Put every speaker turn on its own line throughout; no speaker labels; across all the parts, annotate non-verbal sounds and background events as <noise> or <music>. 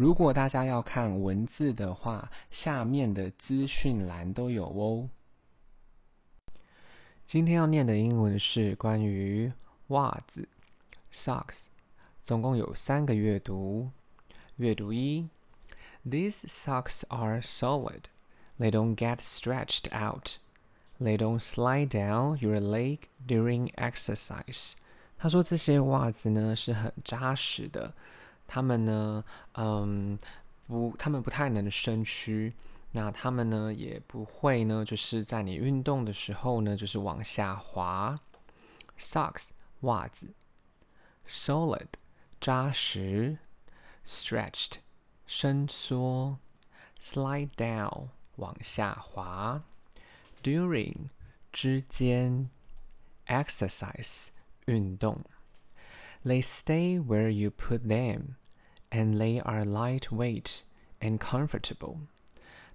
如果大家要看文字的话，下面的资讯栏都有哦。今天要念的英文是关于袜子 （socks），总共有三个阅读。阅读一：These socks are solid. They don't get stretched out. They don't slide down your leg during exercise. 他说这些袜子呢是很扎实的。他们呢，嗯，不，他们不太能伸屈。那他们呢，也不会呢，就是在你运动的时候呢，就是往下滑。Socks，袜子。Solid，扎实。Stretched，伸缩。Slide down，往下滑。During，之间。Exercise，运动。They stay where you put them. And they are lightweight and comfortable。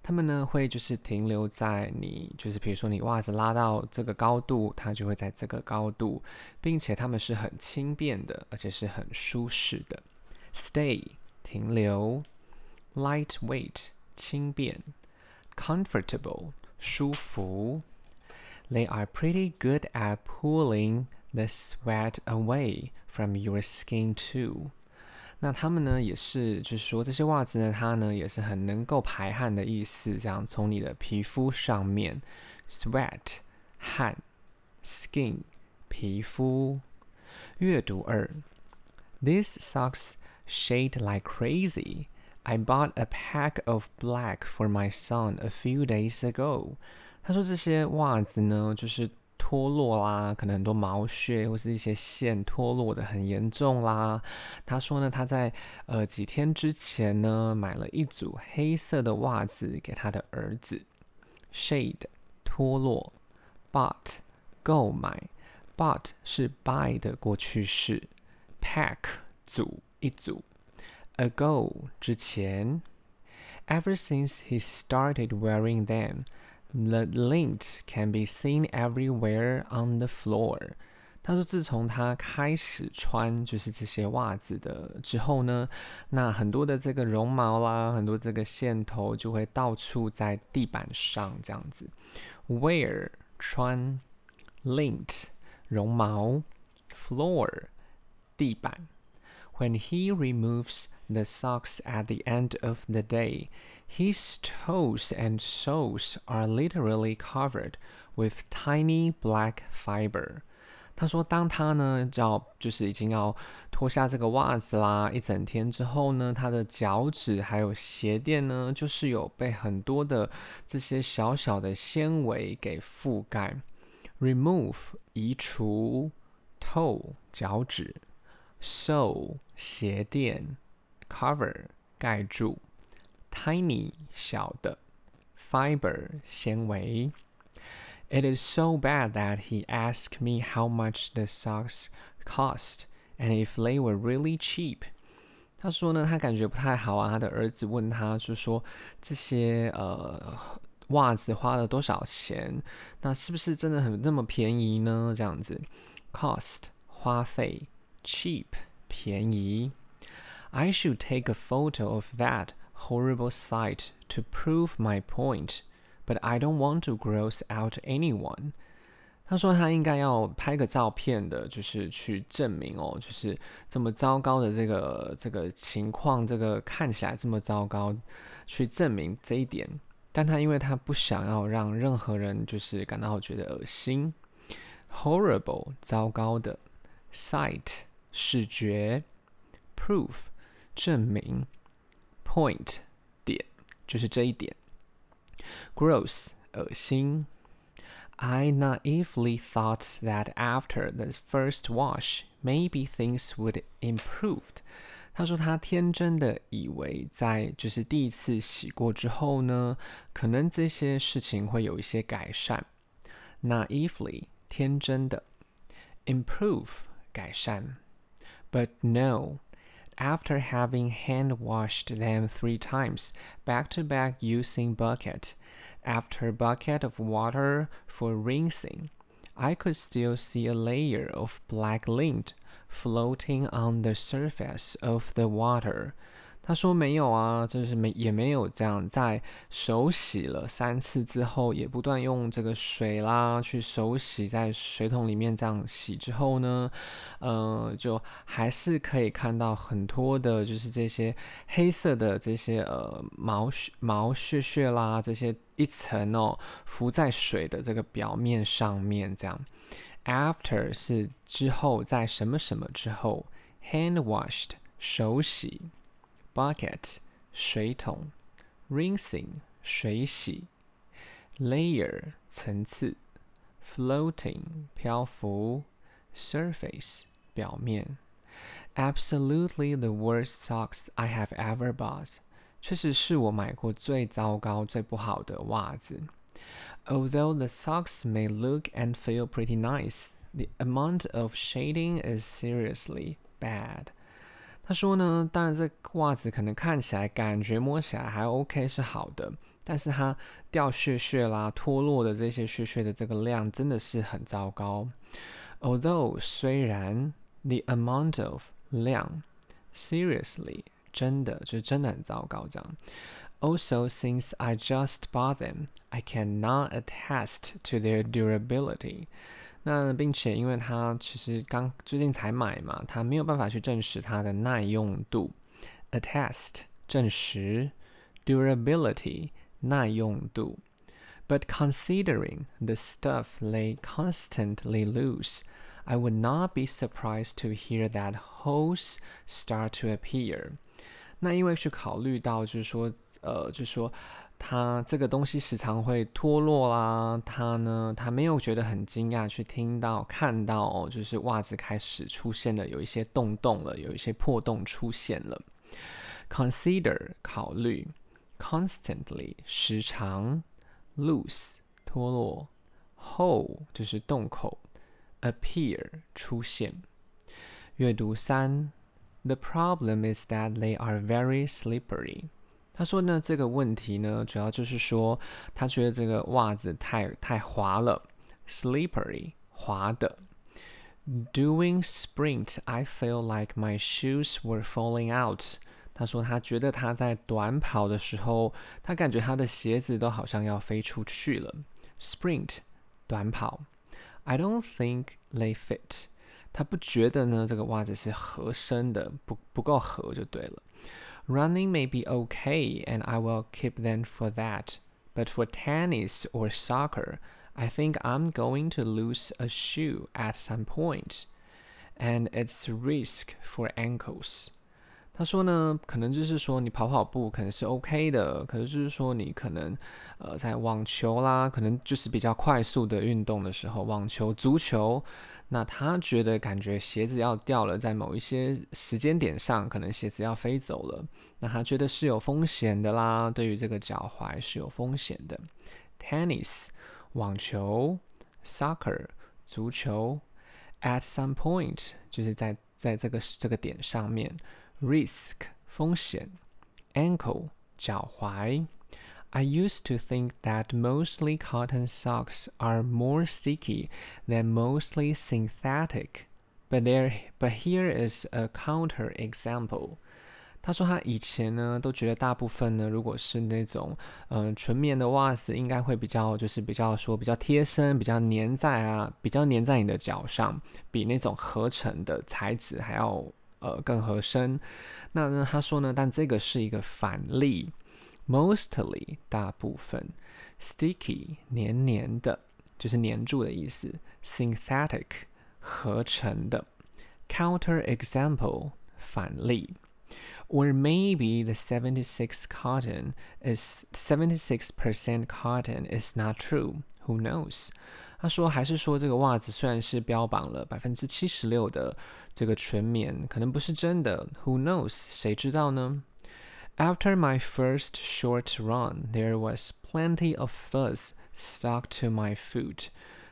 它们呢会就是停留在你就是比如说你袜子拉到这个高度，它就会在这个高度，并且它们是很轻便的，而且是很舒适的。Stay 停留，lightweight 轻便，comfortable 舒服。They are pretty good at pulling the sweat away from your skin too。 那他们呢，也是，就是说这些袜子呢，它呢也是很能够排汗的意思。这样从你的皮肤上面，sweat 汗，skin 皮肤。阅读二，These socks shade like crazy. I bought a pack of black for my son a few days ago. 他说这些袜子呢，就是。脱落啦，可能很多毛屑或是一些线脱落的很严重啦。他说呢，他在呃几天之前呢买了一组黑色的袜子给他的儿子。Shade 脱落，But 购买，But 是 buy 的过去式，pack 组一组，ago 之前。Ever since he started wearing them. The lint can be seen everywhere on the floor。他说，自从他开始穿就是这些袜子的之后呢，那很多的这个绒毛啦，很多这个线头就会到处在地板上这样子。Wear 穿，lint 绒毛，floor 地板。When he removes the socks at the end of the day. His toes and soles are literally covered with tiny black fiber。他说，当他呢，要就是已经要脱下这个袜子啦，一整天之后呢，他的脚趾还有鞋垫呢，就是有被很多的这些小小的纤维给覆盖。Remove 移除，toe 脚趾，sole 鞋垫，cover 盖住。tiny 小的，fiber 纤维。It is so bad that he asked me how much the socks cost and if they were really cheap. 他说呢，他感觉不太好啊。他的儿子问他，就说这些呃袜子花了多少钱？那是不是真的很那么便宜呢？这样子，cost 花费，cheap 便宜。I should take a photo of that horrible sight to prove my point, but I don't want to gross out anyone. 他说他应该要拍个照片的，就是去证明哦，就是这么糟糕的这个这个情况，这个看起来这么糟糕，去证明这一点。但他因为他不想要让任何人就是感到觉得恶心，horrible 糟糕的，sight 视觉，proof 证明。point 点就是这一点。Gross 恶心。I naively thought that after the first wash, maybe things would improved. 他说他天真的以为在就是第一次洗过之后呢，可能这些事情会有一些改善。Naively 天真的，improve 改善，but no。 after having hand washed them three times, back to back using bucket after bucket of water for rinsing, I could still see a layer of black lint floating on the surface of the water. 他说没有啊，就是没也没有这样，在手洗了三次之后，也不断用这个水啦去手洗，在水桶里面这样洗之后呢，呃，就还是可以看到很多的，就是这些黑色的这些呃毛毛屑屑啦，这些一层哦浮在水的这个表面上面这样。After 是之后，在什么什么之后，hand washed 手洗。bucket 水桶，rinsing 水洗，layer 层次，floating 漂浮，surface 表面。Absolutely the worst socks I have ever bought，确实是我买过最糟糕、最不好的袜子。Although the socks may look and feel pretty nice, the amount of shading is seriously bad. 他说呢，当然这袜子可能看起来、感觉摸起来还 OK 是好的，但是它掉屑屑啦、脱落的这些屑屑的这个量真的是很糟糕。Although 虽然 the amount of 量 seriously 真的就真的很糟糕这样。Also, since I just bought them, I cannot attest to their durability. 那并且因为它其实刚最近才买嘛，它没有办法去证实它的耐用度。Attest 证实，durability 耐用度。But considering the stuff lay constantly loose, I would not be surprised to hear that holes start to appear. 那因为去考虑到就是说，呃，就是说。 它这个东西时常会脱落啦，它呢，它没有觉得很惊讶，去听到看到，就是袜子开始出现了有一些洞洞了，有一些破洞出现了。Consider 考虑，constantly 时常，loose 脱落，hole 就是洞口，appear 出现。阅读三，The problem is that they are very slippery。他说呢，这个问题呢，主要就是说，他觉得这个袜子太太滑了，slippery，滑的。Doing sprint, I feel like my shoes were falling out。他说他觉得他在短跑的时候，他感觉他的鞋子都好像要飞出去了。Sprint，短跑。I don't think they fit。他不觉得呢，这个袜子是合身的，不不够合就对了。Running may be okay, and I will keep them for that. But for tennis or soccer, I think I'm going to lose a shoe at some point, and it's risk for ankles. 他说呢，可能就是说你跑跑步可能是 OK 的，可是就是说你可能呃在网球啦，可能就是比较快速的运动的时候，网球、足球。 那他觉得感觉鞋子要掉了，在某一些时间点上，可能鞋子要飞走了。那他觉得是有风险的啦，对于这个脚踝是有风险的。Tennis 网球，Soccer 足球，At some point 就是在在这个这个点上面，Risk 风险，Ankle 脚踝。I used to think that mostly cotton socks are more sticky than mostly synthetic, but there, but here is a counter example. 他说他以前呢都觉得大部分呢，如果是那种嗯、呃、纯棉的袜子，应该会比较就是比较说比较贴身，比较粘在啊，比较粘在你的脚上，比那种合成的材质还要呃更合身。那呢他说呢，但这个是一个反例。 Mostly 大部分，sticky 黏黏的，就是黏住的意思。Synthetic 合成的。Counter example 反例。Or maybe the 76 cotton is 76% cotton is not true. Who knows? 他说，还是说这个袜子虽然是标榜了百分之七十六的这个纯棉，可能不是真的。Who knows？谁知道呢 ？After my first short run, there was plenty of fuzz stuck to my foot.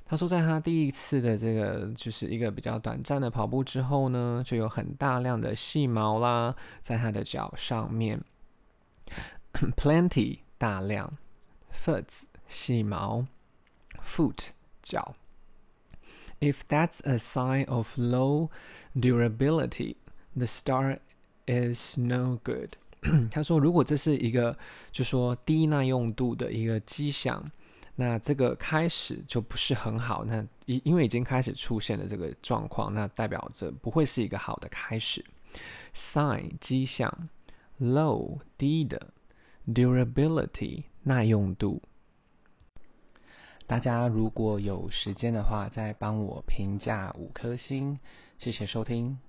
他说，在他第一次的这个就是一个比较短暂的跑步之后呢，就有很大量的细毛啦，在他的脚上面。Plenty <coughs> 大量，fuzz 细毛，foot 脚。If that's a sign of low durability, the star is no good. <clears throat> 他说，如果这是一个就说低耐用度的一个迹象，那这个开始就不是很好。那因因为已经开始出现了这个状况，那代表着不会是一个好的开始。sign 迹象，low 低的，durability 耐用度。大家如果有时间的话，再帮我评价五颗星，谢谢收听。